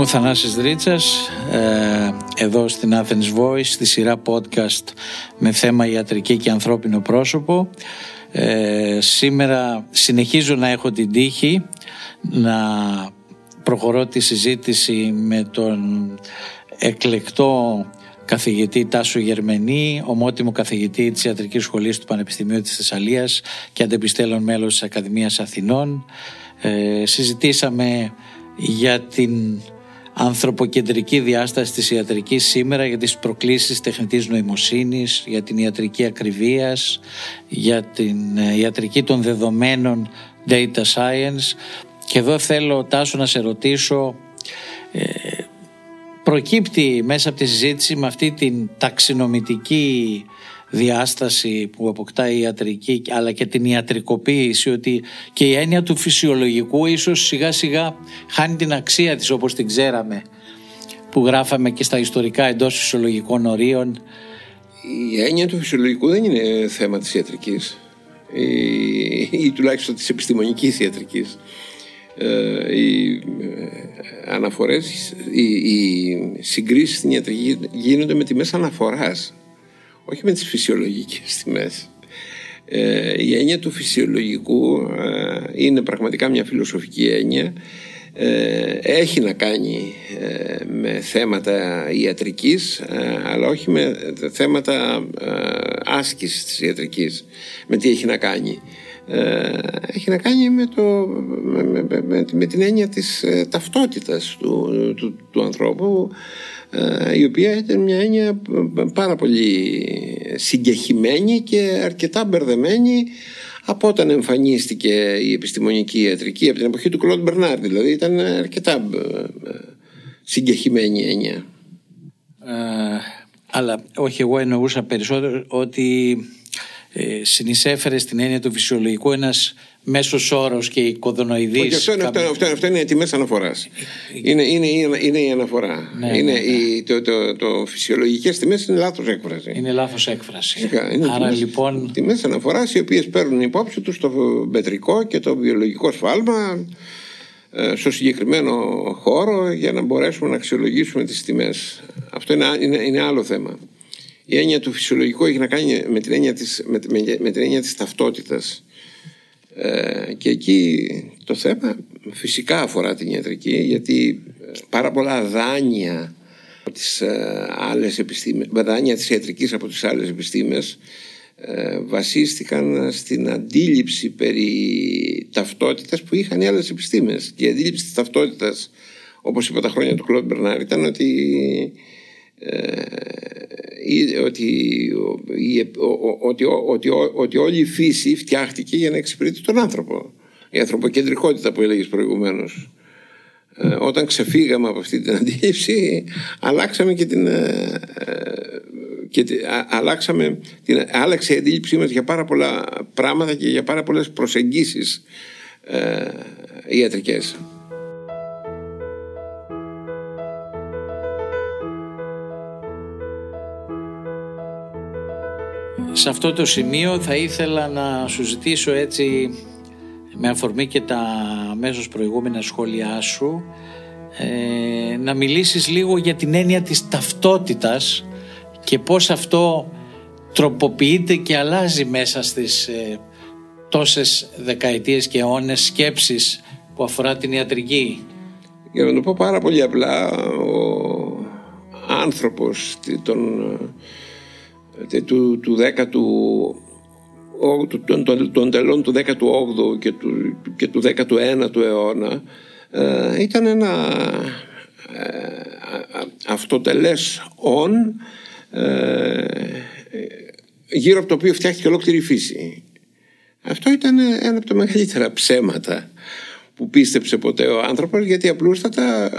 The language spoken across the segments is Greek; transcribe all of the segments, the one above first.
Είμαι ο Θανάσης Δρίτσας, ε, εδώ στην Athens Voice, στη σειρά podcast με θέμα ιατρική και ανθρώπινο πρόσωπο. Ε, σήμερα συνεχίζω να έχω την τύχη να προχωρώ τη συζήτηση με τον εκλεκτό καθηγητή Τάσο Γερμενή, ομότιμο καθηγητή της Ιατρικής Σχολής του Πανεπιστημίου της Θεσσαλίας και αντεπιστέλων μέλος της Ακαδημίας Αθηνών. Ε, συζητήσαμε για την ανθρωποκεντρική διάσταση της ιατρικής σήμερα για τις προκλήσεις τεχνητής νοημοσύνης, για την ιατρική ακριβίας, για την ε, ιατρική των δεδομένων data science. Και εδώ θέλω Τάσο να σε ρωτήσω ε, προκύπτει μέσα από τη συζήτηση με αυτή την ταξινομητική διάσταση που αποκτά η ιατρική αλλά και την ιατρικοποίηση ότι και η έννοια του φυσιολογικού ίσως σιγά σιγά χάνει την αξία της όπως την ξέραμε που γράφαμε και στα ιστορικά εντός φυσιολογικών ορίων. Η έννοια του φυσιολογικού δεν είναι θέμα της ιατρικής ή, ή τουλάχιστον της επιστημονικής ιατρικής. Ε, οι ε, αναφορές, οι, οι συγκρίσεις στην ιατρική γίνονται με τιμές αναφοράς όχι με τις φυσιολογικές τιμές. Ε, η έννοια του φυσιολογικού ε, είναι πραγματικά μια φιλοσοφική έννοια. Ε, έχει να κάνει ε, με θέματα ιατρικής αλλά όχι με θέματα άσκησης της ιατρικής. Με τι έχει να κάνει έχει να κάνει με, το, με, με, με την έννοια της ταυτότητας του, του, του ανθρώπου ε, η οποία ήταν μια έννοια πάρα πολύ συγκεχημένη και αρκετά μπερδεμένη από όταν εμφανίστηκε η επιστημονική ιατρική από την εποχή του Κλοντ Μπερνάρ. Δηλαδή ήταν αρκετά ε, συγκεχημένη έννοια. Ε, αλλά όχι εγώ εννοούσα περισσότερο ότι ε, συνεισέφερε στην έννοια του φυσιολογικού ένας μέσος όρος και οικοδονοειδής. Όχι, αυτό είναι, αυτό, αυτό, αυτό είναι τιμέ αναφοράς. Είναι, είναι, είναι, είναι η αναφορά. Ναι, είναι ναι, Η, το, το, το φυσιολογικές τιμές είναι λάθος έκφραση. Είναι λάθος έκφραση. Φυσικά, είναι Άρα τιμές, λοιπόν. Τιμές αναφοράς οι οποίες παίρνουν υπόψη τους το μετρικό και το βιολογικό σφάλμα ε, στο συγκεκριμένο χώρο για να μπορέσουμε να αξιολογήσουμε τις τιμές. Αυτό είναι, είναι, είναι άλλο θέμα. Η έννοια του φυσιολογικού έχει να κάνει με την έννοια της, με, με, με την έννοια της ταυτότητας. Ε, και εκεί το θέμα φυσικά αφορά την ιατρική γιατί πάρα πολλά δάνεια από τις ε, άλλες επιστήμες, δάνεια της ιατρικής από τις άλλες επιστήμες ε, βασίστηκαν στην αντίληψη περί ταυτότητας που είχαν οι άλλες επιστήμες και η αντίληψη της ταυτότητας όπως είπα τα χρόνια του Κλοντ Μπερνάρ ήταν ότι ότι, ότι, ότι, ότι όλη η φύση φτιάχτηκε για να εξυπηρετεί τον άνθρωπο. Η ανθρωποκεντρικότητα που έλεγες προηγουμένως. Ε, όταν ξεφύγαμε από αυτή την αντίληψη αλλάξαμε και την, ε, και αλλάξαμε την, άλλαξε η αντίληψή μας για πάρα πολλά πράγματα και για πάρα πολλές προσεγγίσεις ε, ιατρικές. Σε αυτό το σημείο θα ήθελα να σου ζητήσω έτσι με αφορμή και τα αμέσως προηγούμενα σχόλιά σου ε, να μιλήσεις λίγο για την έννοια της ταυτότητας και πώς αυτό τροποποιείται και αλλάζει μέσα στις ε, τόσες δεκαετίες και αιώνες σκέψεις που αφορά την ιατρική. Για να το πω πάρα πολύ απλά, ο άνθρωπος των του, του 10ου των, των τελών του 18ου και του, και του 19ου αιώνα ε, ήταν ένα ε, αυτοτελές όν ε, γύρω από το οποίο φτιάχτηκε ολόκληρη η φύση. Αυτό ήταν ένα από τα μεγαλύτερα ψέματα που πίστεψε ποτέ ο άνθρωπος γιατί απλούστατα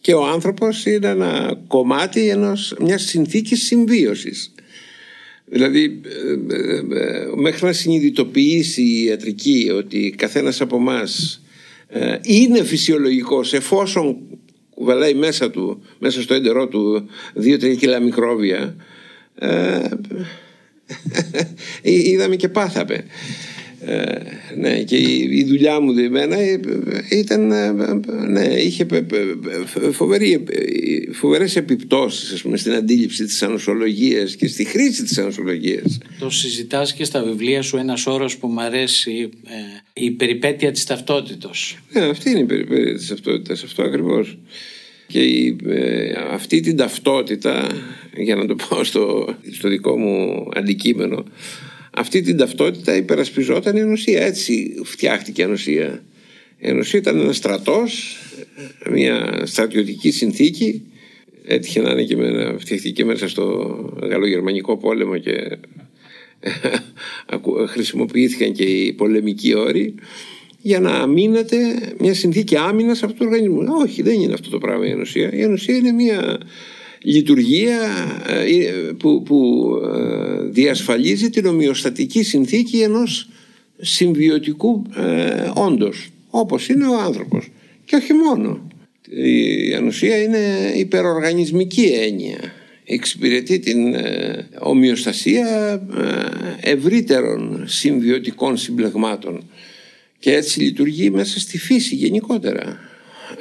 και ο άνθρωπος είναι ένα κομμάτι ενός, μιας συνθήκης συμβίωσης Δηλαδή ε, ε, ε, μέχρι να συνειδητοποιήσει η ιατρική ότι καθένας από εμά είναι φυσιολογικός εφόσον κουβαλάει μέσα του, μέσα στο έντερό του δύο-τρία κιλά μικρόβια είδαμε και πάθαμε. Ε, ναι, και η, δουλειά μου εμένα ε, ήταν, ε, ναι, είχε φοβερή, φοβερές επιπτώσεις ας πούμε, στην αντίληψη της ανοσολογίας και στη χρήση της ανοσολογίας. Το συζητάς και στα βιβλία σου ένας όρος που μου αρέσει, η περιπέτεια της ταυτότητος. Ναι, αυτή είναι η περιπέτεια της ταυτότητας, αυτό ακριβώς. Και η, αυτή την ταυτότητα, για να το πω στο, στο δικό μου αντικείμενο, αυτή την ταυτότητα υπερασπιζόταν η Ενωσία. Έτσι φτιάχτηκε η Ενωσία. Η Ενωσία ήταν ένας στρατός, μια στρατιωτική συνθήκη. Έτυχε να είναι και με, φτιαχτήκε μέσα στο γαλλογερμανικό πόλεμο και χρησιμοποιήθηκαν και οι πολεμικοί όροι για να αμήνεται μια συνθήκη άμυνας από το οργανισμό. Όχι, δεν είναι αυτό το πράγμα η Ενωσία. Η Ενωσία είναι μια λειτουργία ε, που, που ε, διασφαλίζει την ομοιοστατική συνθήκη ενός συμβιωτικού ε, όντως όπως είναι ο άνθρωπος. Και όχι μόνο. Η ανοσία είναι υπεροργανισμική έννοια. Εξυπηρετεί την ε, ομοιοστασία ευρύτερων συμβιωτικών συμπλεγμάτων. Και έτσι λειτουργεί μέσα στη φύση γενικότερα.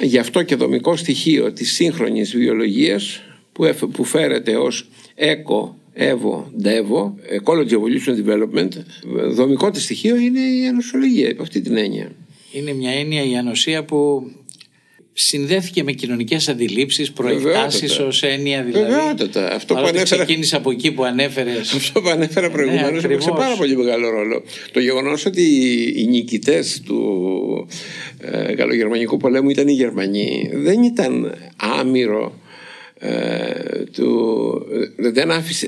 Γι' αυτό και δομικό στοιχείο της σύγχρονης βιολογίας που, που φέρεται ως ΕΚΟ, ΕΒΟ, ΔΕΒΟ, Ecology Evolution Development, δομικό της στοιχείο είναι η ανοσολογία, υπό αυτή την έννοια. Είναι μια έννοια η ανοσία που συνδέθηκε με κοινωνικές αντιλήψεις, προεκτάσεις ως έννοια δηλαδή. Βεβαιότατα. Αυτό που ανέφερα. Ξεκίνησε από εκεί που ανέφερες. Αυτό που ανέφερα προηγουμένως ναι, έπαιξε πάρα πολύ μεγάλο ρόλο. Το γεγονός ότι οι νικητές του ε, Γαλλογερμανικού πολέμου ήταν οι Γερμανοί δεν ήταν άμυρο ε, του, δεν άφησε,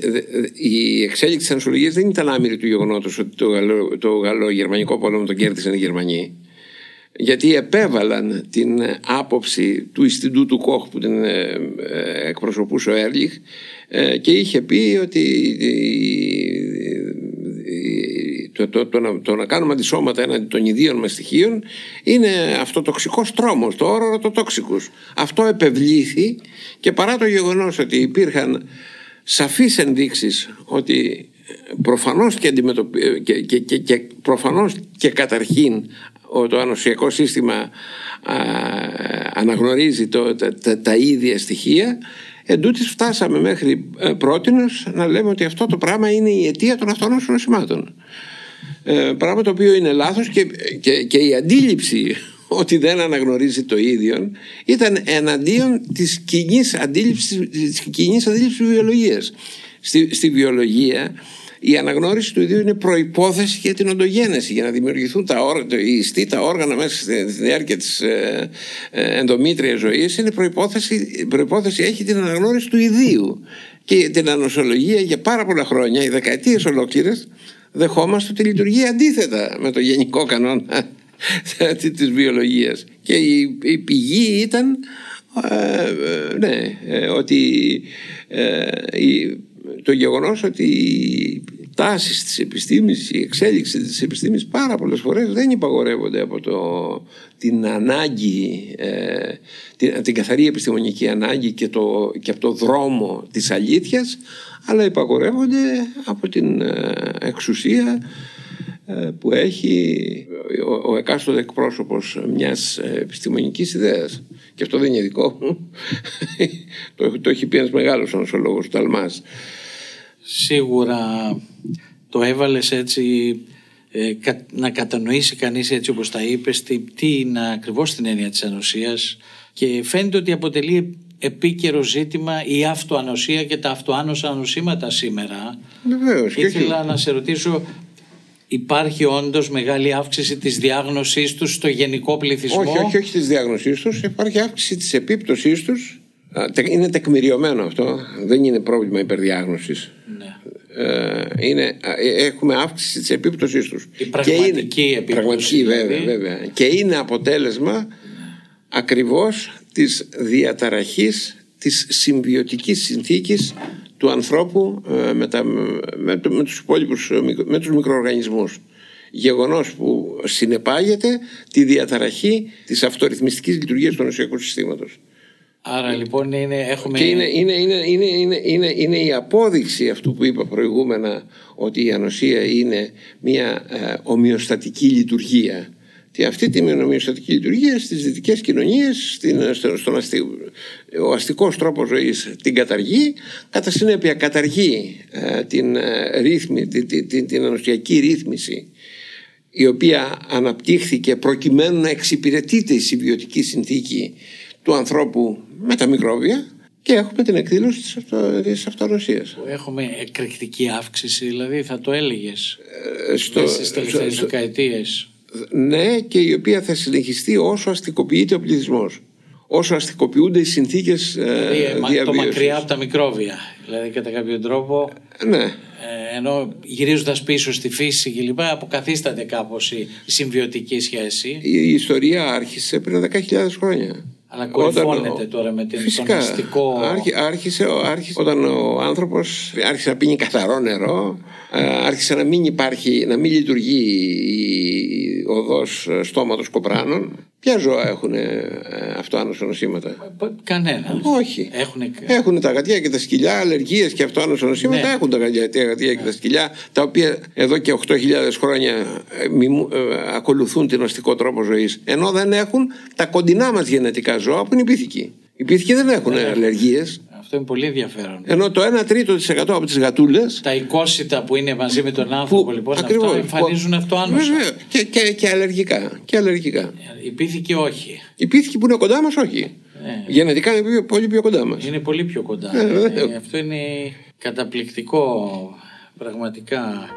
η εξέλιξη της ανοσολογίας δεν ήταν άμυρη του γεγονότος ότι το, γαλλο, το γαλλο-γερμανικό πόλεμο τον κέρδισαν οι Γερμανοί. Γιατί επέβαλαν την άποψη του Ινστιτούτου Κόχ που την ε, ε, εκπροσωπούσε ο Έρλιχ και είχε πει ότι το, το, το, να, το να κάνουμε αντισώματα έναντι των ιδίων μας στοιχείων είναι αυτοτοξικός τρόμος, το όρορο το τόξικους. Αυτό επευλήθη και παρά το γεγονός ότι υπήρχαν σαφείς ενδείξεις ότι προφανώς και, και, και, και, και, προφανώς και καταρχήν το ανοσιακό σύστημα α, αναγνωρίζει το, τα, τα, τα ίδια στοιχεία Εν φτάσαμε μέχρι ε, πρότινος να λέμε ότι αυτό το πράγμα είναι η αιτία των αυτόνομων νοσημάτων. Ε, πράγμα το οποίο είναι λάθος και, και, και η αντίληψη ότι δεν αναγνωρίζει το ίδιο ήταν εναντίον της κοινής αντίληψης, της κοινής αντίληψης βιολογίας. Στη, στη βιολογία η αναγνώριση του ιδίου είναι προϋπόθεση για την οντογένεση, για να δημιουργηθούν τα, όργανα, οι ιστοί, τα όργανα μέσα στη διάρκεια της ε, ε, ενδομήτριας ζωής, είναι προϋπόθεση, προϋπόθεση έχει την αναγνώριση του ιδίου. Και την ανοσολογία για πάρα πολλά χρόνια, οι δεκαετίες ολόκληρες, δεχόμαστε ότι λειτουργεί αντίθετα με το γενικό κανόνα της βιολογίας. Και η, η πηγή ήταν ε, ε ναι, ε, ότι το γεγονός ότι η τάση της επιστήμης, η εξέλιξη της επιστήμης πάρα πολλές φορές δεν υπαγορεύονται από το, την ανάγκη, ε, την, την καθαρή επιστημονική ανάγκη και, το, και από το δρόμο της αλήθειας, αλλά υπαγορεύονται από την ε, εξουσία ε, που έχει ο, ο εκάστοτε εκπρόσωπος μιας επιστημονικής ιδέας. Και αυτό δεν είναι δικό μου. το, το έχει πει ένας μεγάλος ονοσολόγος του Ταλμάς σίγουρα το έβαλες έτσι ε, να κατανοήσει κανείς έτσι όπως τα είπες τι, τι είναι ακριβώς την έννοια της ανοσίας και φαίνεται ότι αποτελεί επίκαιρο ζήτημα η αυτοανοσία και τα αυτοάνωσα ανοσήματα σήμερα. Βεβαίως. Ήθελα να σε ρωτήσω Υπάρχει όντως μεγάλη αύξηση της διάγνωσής τους στο γενικό πληθυσμό; Όχι, όχι, όχι της διάγνωσής τους. Υπάρχει αύξηση της επίπτωσής τους. Είναι τεκμηριωμένο αυτό. Δεν είναι πρόβλημα υπερδιάγνωσης. Ναι. Ε, είναι, ε, έχουμε αύξηση της επίπτωσής τους. Η πραγματική και είναι, επίπτωση. Πραγματική βέβαια, δηλαδή. βέβαια. Και είναι αποτέλεσμα ακριβώς της διαταραχής της συμβιωτικής συνθήκης του ανθρώπου ε, με, τα, με, με τους υπόλοιπους ε, με τους μικροοργανισμούς γεγονός που συνεπάγεται τη διαταραχή της αυτορυθμιστικής λειτουργίας του νοσιακού συστήματος. Άρα λοιπόν είναι, έχουμε... Και είναι, είναι, είναι, είναι, είναι, είναι, είναι η απόδειξη αυτού που είπα προηγούμενα ότι η ανοσία είναι μια ε, ομοιοστατική λειτουργία. Και αυτή τη ομοιοστατική λειτουργία στις δυτικές κοινωνίες, στην, στον αστικό, ο αστικός τρόπος ζωής την καταργεί, κατά συνέπεια καταργεί ε, την, ε, ρύθμι, την, την, την ανοσιακή ρύθμιση η οποία αναπτύχθηκε προκειμένου να εξυπηρετείται η συμβιωτική συνθήκη του ανθρώπου με τα μικρόβια και έχουμε την εκδήλωση της, αυτο, της αυτονοσίας. Έχουμε εκρηκτική αύξηση, δηλαδή θα το έλεγες ε, στο, στις τελευταίες στο, δεκαετίες; Ναι και η οποία θα συνεχιστεί όσο αστικοποιείται ο πληθυσμός όσο αστικοποιούνται οι συνθήκες ε, δηλαδή, Το μακριά από τα μικρόβια. Δηλαδή, κατά κάποιο τρόπο. Ναι. Ε, ενώ γυρίζοντας πίσω στη φύση και λοιπά, αποκαθίσταται κάπως η συμβιωτική σχέση. Η, ιστορία άρχισε πριν 10.000 χρόνια. Αλλά κορυφώνεται τώρα με την Φυσικά. αστικό... άρχισε, άρχισε όταν ο άνθρωπος άρχισε να πίνει καθαρό νερό ε, άρχισε να μην υπάρχει, να μην λειτουργεί η οδός στόματος κοπράνων. Ποια ζώα έχουν ε, αυτοάνωσο νοσήματα; Κανένα. Όχι. Έχουν... έχουν τα γατιά και τα σκυλιά, αλλεργίες και αυτοάνωσο νοσήματα. Ναι. Έχουν τα γατιά, τα γατιά και τα σκυλιά, τα οποία εδώ και 8.000 χρόνια ε, μιμου, ε, ακολουθούν την αστικό τρόπο ζωής. Ενώ δεν έχουν τα κοντινά μας γενετικά ζώα που είναι υπήθηκοι. Οι πίθηκοι δεν έχουν ναι. αλλεργίες. Αυτό είναι πολύ ενδιαφέρον. Ενώ το 1 τρίτο της εκατό από τις γατούλες. Τα οικόσιτα που είναι μαζί με τον άνθρωπο που, λοιπόν ακριβώς, αυτά εμφανίζουν αυτό άνοσο. Και, και, και, αλλεργικά. Και αλλεργικά. Οι πίθηκοι όχι. Οι πίθηκοι που είναι κοντά μας όχι. Ναι. Γενετικά είναι πολύ πιο κοντά μας. Είναι πολύ πιο κοντά. Ε, ε, αυτό είναι καταπληκτικό πραγματικά.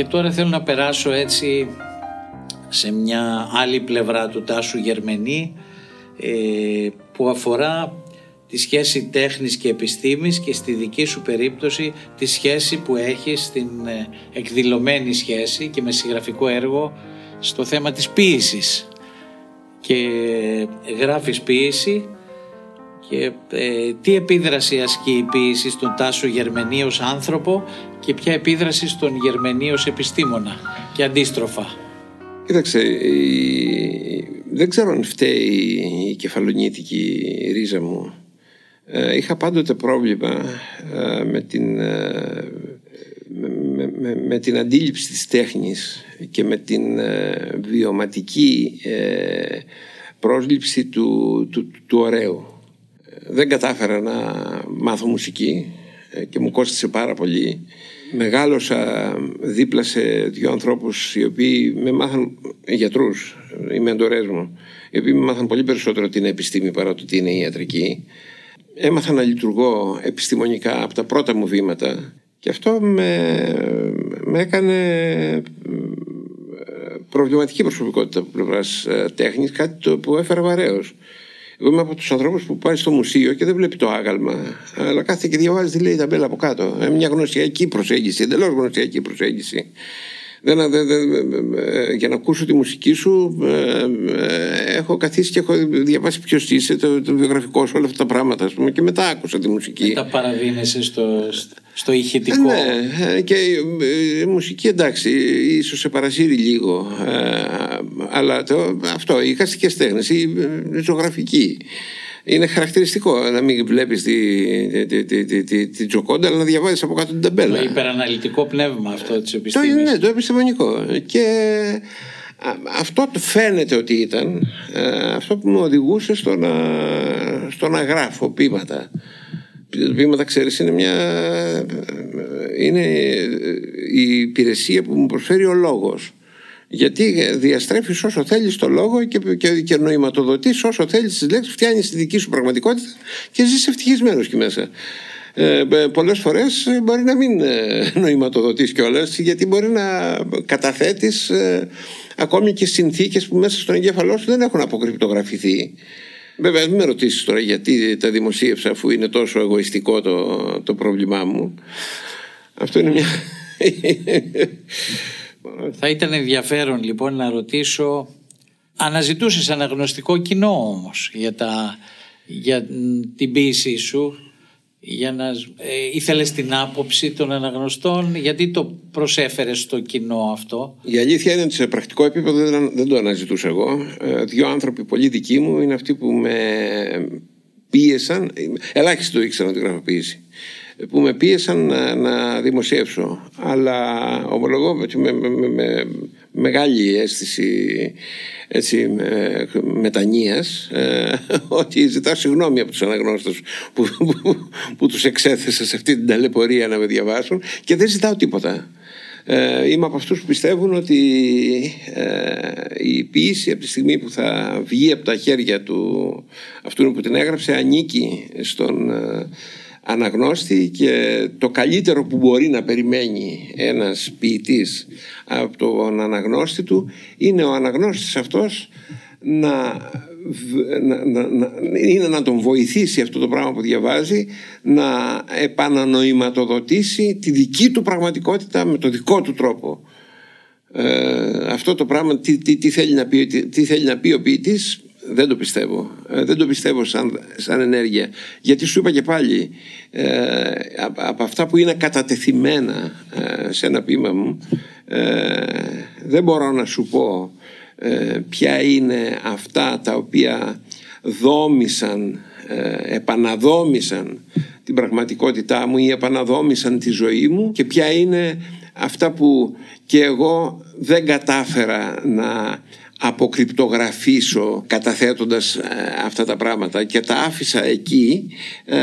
Και τώρα θέλω να περάσω έτσι σε μια άλλη πλευρά του Τάσου Γερμενή ε, που αφορά τη σχέση τέχνης και επιστήμης και στη δική σου περίπτωση τη σχέση που έχεις στην ε, εκδηλωμένη σχέση και με συγγραφικό έργο στο θέμα της ποίησης και γράφεις ποίηση και ε, τι επίδραση ασκεί η ποίηση στον Τάσο Γερμενή ως άνθρωπο και ποια επίδραση στον Γερμενή ως επιστήμονα και αντίστροφα; Κοίταξε, δεν ξέρω αν φταίει η κεφαλονίτικη ρίζα μου. Ε, είχα πάντοτε πρόβλημα ε, με την, με, με, με, την αντίληψη της τέχνης και με την βιωματική πρόσληψη του, του, του ωραίου δεν κατάφερα να μάθω μουσική ε, και μου κόστησε πάρα πολύ. Μεγάλωσα δίπλα σε δύο ανθρώπους οι οποίοι με μάθαν γιατρούς, οι μεντορές μου, οι οποίοι με μάθαν πολύ περισσότερο την επιστήμη παρά το τι είναι η ιατρική. Έμαθα να λειτουργώ επιστημονικά από τα πρώτα μου βήματα και αυτό με, με έκανε ε, προβληματική προσωπικότητα από πλευράς ε, τέχνης, κάτι το που έφερα βαρέως. Εγώ είμαι από τους ανθρώπους που πάει στο μουσείο και δεν βλέπει το άγαλμα, αλλά κάθεται και διαβάζει τι λέει η ταμπέλα από κάτω. Ε, μια γνωσιακή προσέγγιση, εντελώς γνωσιακή προσέγγιση. Δεν, δεν, δεν, για να ακούσω τη μουσική σου ε, ε, έχω καθίσει και έχω διαβάσει ποιος είσαι, το, το βιογραφικό σου, όλα αυτά τα πράγματα ας πούμε, και μετά άκουσα τη μουσική. τα παραδίνεσαι στο, στο ηχητικό. ναι, και η μουσική εντάξει, ίσως σε παρασύρει λίγο. αλλά το, αυτό, η χαστική στέγνωση, η ζωγραφική. Είναι χαρακτηριστικό να μην βλέπεις τη, τη, τη, τη, τη Τζοκόντα, αλλά να διαβάζεις από κάτω την ταμπέλα. Το υπεραναλυτικό πνεύμα αυτό της επιστήμης. Το, ναι, το επιστημονικό. Και αυτό φαίνεται ότι ήταν αυτό που με οδηγούσε στο να, στο να γράφω ποίηματα. Ποίηματα, ξέρεις, είναι μια... είναι η υπηρεσία που μου προσφέρει ο λόγος. Γιατί διαστρέφεις όσο θέλεις το λόγο και, και, και νοηματοδοτείς όσο θέλεις τις λέξεις, φτιάχνεις τη δική σου πραγματικότητα και ζεις ευτυχισμένος εκεί μέσα. Ε, πολλές φορές μπορεί να μην ε, νοηματοδοτείς κιόλας, γιατί μπορεί να καταθέτεις ε, ακόμη και συνθήκες που μέσα στον εγκέφαλό σου δεν έχουν αποκρυπτογραφηθεί Βέβαια, μην με ρωτήσεις τώρα γιατί τα δημοσίευσα αφού είναι τόσο εγωιστικό το, το πρόβλημά μου. Αυτό είναι μια. Θα ήταν ενδιαφέρον λοιπόν να ρωτήσω Αναζητούσες αναγνωστικό κοινό όμως για, τα, για την ποίησή σου για να, ε, ήθελες την άποψη των αναγνωστών γιατί το προσέφερες στο κοινό αυτό; Η αλήθεια είναι ότι σε πρακτικό επίπεδο δεν, δεν το αναζητούσα εγώ. Ε, δύο άνθρωποι πολύ δικοί μου είναι αυτοί που με πίεσαν ελάχιστο το ήξερα τη γραφοποίηση που με πίεσαν να, να δημοσιεύσω αλλά ομολογώ με, με, με μεγάλη αίσθηση έτσι, με, μετανοίας ε, ότι ζητάω συγγνώμη από τους αναγνώστες που, που, που, τους εξέθεσα σε αυτή την ταλαιπωρία να με διαβάσουν και δεν ζητάω τίποτα. Ε, είμαι από αυτούς που πιστεύουν ότι ε, η ποιήση από τη στιγμή που θα βγει από τα χέρια του αυτού που την έγραψε ανήκει στον ε, αναγνώστη και το καλύτερο που μπορεί να περιμένει ένας ποιητής από τον αναγνώστη του είναι ο αναγνώστης αυτός να, να, να, είναι να τον βοηθήσει αυτό το πράγμα που διαβάζει να επανανοηματοδοτήσει τη δική του πραγματικότητα με το δικό του τρόπο. Ε, αυτό το πράγμα τι, τι, τι, θέλει να πει, τι, τι θέλει να πει ο ποιητής; Δεν το πιστεύω. Ε, δεν το πιστεύω σαν, σαν ενέργεια. Γιατί σου είπα και πάλι, ε, από αυτά που είναι κατατεθειμένα ε, σε ένα ποίημα μου, δεν μπορώ να σου πω ποια είναι αυτά τα οποία δόμησαν, επαναδόμησαν την πραγματικότητά μου ή επαναδόμησαν τη ζωή μου και ποια είναι αυτά που και εγώ δεν κατάφερα να αποκρυπτογραφήσω καταθέτοντας ε, αυτά τα πράγματα και τα άφησα εκεί ε,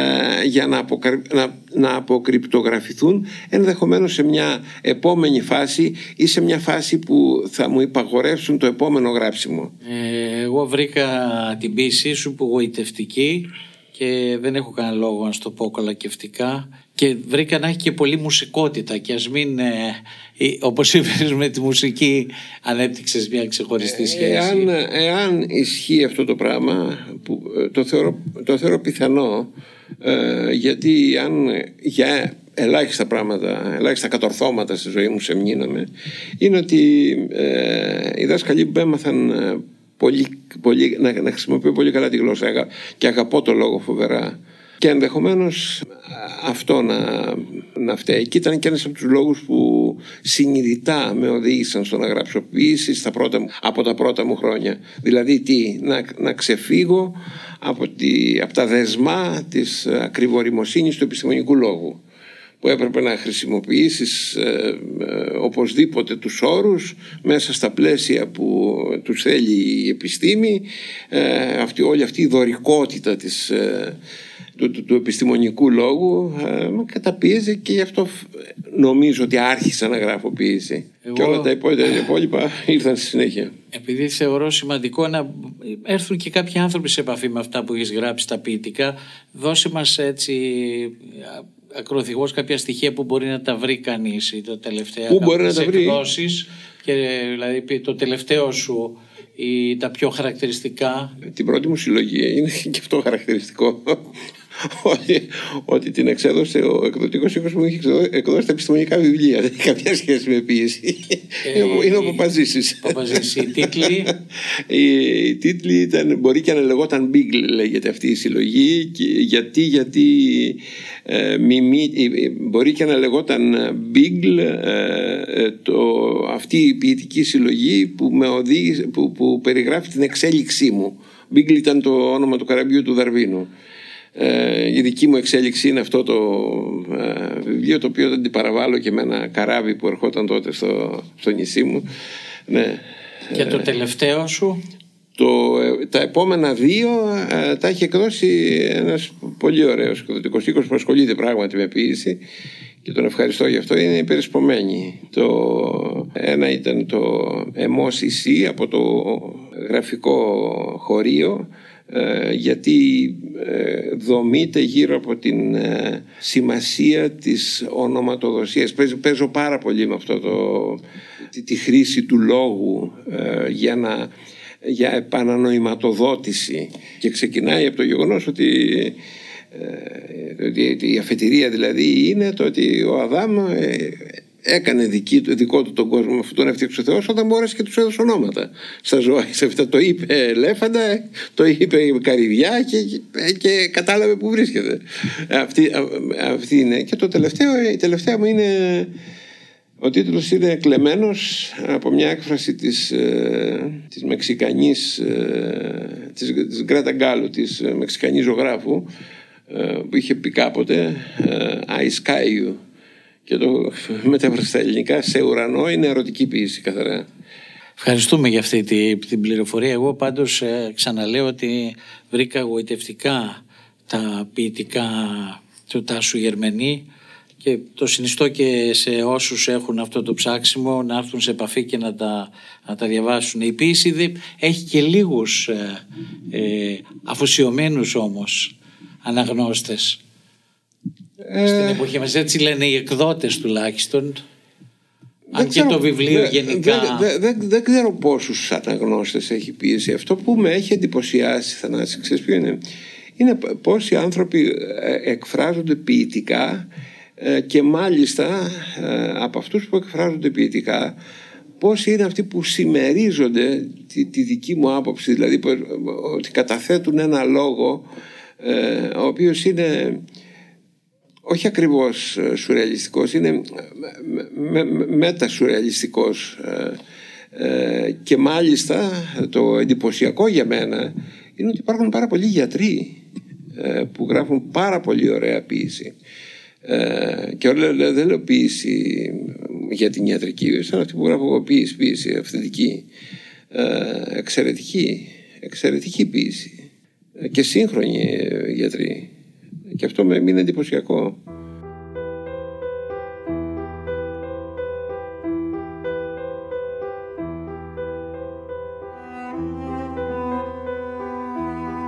για να, να, να αποκρυπτογραφηθούν ενδεχομένως σε μια επόμενη φάση ή σε μια φάση που θα μου υπαγορεύσουν το επόμενο γράψιμο. Ε, εγώ βρήκα την πίεσή σου που γοητευτική και δεν έχω κανένα λόγο να στο πω κολακευτικά και βρήκα να έχει και πολύ μουσικότητα και ας μην ε, όπως είπες με τη μουσική ανέπτυξες μια ξεχωριστή ε, σχέση. εάν, εάν ισχύει αυτό το πράγμα που, ε, το, θεωρώ, το θεωρώ πιθανό ε, γιατί αν για ελάχιστα πράγματα, ελάχιστα κατορθώματα στη ζωή μου σε μνήναμε είναι ότι ε, οι δάσκαλοι που έμαθαν πολύ, πολύ, να, να χρησιμοποιώ πολύ καλά τη γλώσσα και αγαπώ το λόγο φοβερά και ενδεχομένως αυτό να, να φταίει. Και ήταν και ένας από τους λόγους που συνειδητά με οδήγησαν στο να γράψω ποιήση από τα πρώτα μου χρόνια. Δηλαδή τι, να, να ξεφύγω από, τη, από τα δεσμά της ακριβορημοσύνης του επιστημονικού λόγου που έπρεπε να χρησιμοποιήσεις ε, ε, οπωσδήποτε τους όρους μέσα στα πλαίσια που τους θέλει η επιστήμη ε, αυτή, όλη αυτή η δωρικότητα της, ε, του, του, του, επιστημονικού λόγου ε, με καταπίεζε και γι' αυτό νομίζω ότι άρχισα να γράφω ποιήση και όλα τα υπόλοιπα ήρθαν στη συνέχεια. Επειδή θεωρώ σημαντικό να έρθουν και κάποιοι άνθρωποι σε επαφή με αυτά που έχεις γράψει τα ποιητικά δώσε μας έτσι ακροθυγός κάποια στοιχεία που μπορεί να τα βρει κανείς το τελευταίο Πού μπορεί να τα βρει; εκδόσεις, και δηλαδή το τελευταίο σου ή τα πιο χαρακτηριστικά. Την πρώτη μου συλλογή είναι και αυτό χαρακτηριστικό ότι, ότι την εξέδωσε ο εκδοτικός οίκος που μου είχε εκδώσει τα επιστημονικά βιβλία. Δεν έχει καμιά σχέση με πίεση. Ε, είναι ο Παπαζήσης. οι τίτλοι; Οι, τίτλοι ήταν, μπορεί και να λεγόταν Big λέγεται αυτή η συλλογή γιατί, γιατί ε, μιμί, ε, μπορεί και να λεγόταν Big ε, το, αυτή η ποιητική συλλογή που, με οδήγησε, που, που περιγράφει την εξέλιξή μου. Big ήταν το όνομα του καραμπιού του Δαρβίνου ε, η δική μου εξέλιξη είναι αυτό το ε, βιβλίο το οποίο δεν την παραβάλλω και με ένα καράβι που ερχόταν τότε στο, στο νησί μου. Ναι. Και το τελευταίο σου; Το, ε, τα επόμενα δύο τα έχει εκδώσει ένας πολύ ωραίος εκδοτικός οίκος που ασχολείται πράγματι με ποιήση και τον ευχαριστώ γι' αυτό είναι υπερισπομένη. Το ένα ήταν το Εμός από το γραφικό χωρίο ε, γιατί ε, δομείται γύρω από την ε, σημασία της ονοματοδοσίας. Παίζω, πάρα πολύ με αυτό το, τη, χρήση του λόγου για να για επανανοηματοδότηση και ξεκινάει από το γεγονός ότι ε, η αφετηρία δηλαδή είναι το ότι ο Αδάμ ε, έκανε δική, δικό του τον κόσμο αυτόν τον έφτιαξε ο Θεός όταν μπόρεσε και τους έδωσε ονόματα. Στα ζώα σε αυτά το είπε ελέφαντα το είπε καρυδιά και, και κατάλαβε που βρίσκεται. Αυτή, αυτή είναι. Και το τελευταίο η τελευταία μου είναι ο τίτλος είναι κλεμμένος από μια έκφραση της, ε, της Μεξικανής ε, της, της Γκράτα Γκάλου της Μεξικανής ζωγράφου ε, που είχε πει κάποτε I sky you και το μετέφρασε στα ελληνικά σε ουρανό είναι ερωτική ποιήση καθαρά. Ευχαριστούμε για αυτή την πληροφορία. Εγώ πάντως ξαναλέω ότι βρήκα γοητευτικά τα ποιητικά του Τάσου Γερμενή και το συνιστώ και σε όσους έχουν αυτό το ψάξιμο να έρθουν σε επαφή και να τα, να τα διαβάσουν. Η ποίηση έχει και λίγους ε, ε, αφοσιωμένους όμως αναγνώστες. Ε, Στην εποχή μας έτσι λένε οι εκδότες τουλάχιστον. Αν και το βιβλίο γενικά. Δεν δε, δε, ξέρω πόσους αναγνώστες έχει πίεση. Αυτό που με έχει εντυπωσιάσει, Θανάση, ξέρεις ποιο είναι; Είναι πόσοι άνθρωποι ε, εκφράζονται ποιητικά ε, και μάλιστα ε, από αυτούς που εκφράζονται ποιητικά πώς είναι αυτοί που συμμερίζονται τη, τη δική μου άποψη δηλαδή ότι καταθέτουν ένα λόγο ε, ο οποίος είναι όχι ακριβώς σουρεαλιστικός είναι μετασουρεαλιστικός και μάλιστα το εντυπωσιακό για μένα είναι ότι υπάρχουν πάρα πολλοί γιατροί που γράφουν πάρα πολύ ωραία ποίηση ε, και όλα δεν λέω ποιήση για την ιατρική, σαν αυτή που γράφω εγώ ποιήση, ποιήση αυθεντική. Ε, εξαιρετική, εξαιρετική ποιήση. Ε, και σύγχρονη γιατρή. Και αυτό με είναι εντυπωσιακό.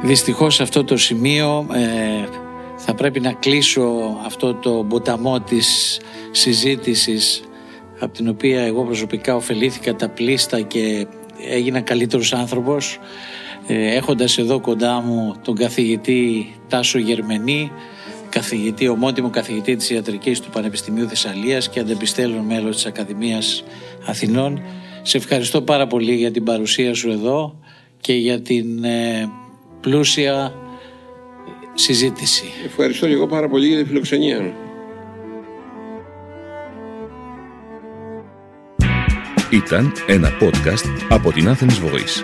Δυστυχώς αυτό το σημείο ε, θα πρέπει να κλείσω αυτό το ποταμό της συζήτησης από την οποία εγώ προσωπικά ωφελήθηκα τα πλήστα και έγινα καλύτερος άνθρωπος ε, έχοντας εδώ κοντά μου τον καθηγητή Τάσο Γερμενή καθηγητή, ομότιμο καθηγητή της ιατρικής του Πανεπιστημίου Θεσσαλίας και αντεπιστέλων μέλος της Ακαδημίας Αθηνών σε ευχαριστώ πάρα πολύ για την παρουσία σου εδώ και για την ε, πλούσια συζήτηση. Ευχαριστώ και εγώ πάρα πολύ για τη φιλοξενία. Ήταν ένα podcast από την Athens Voice.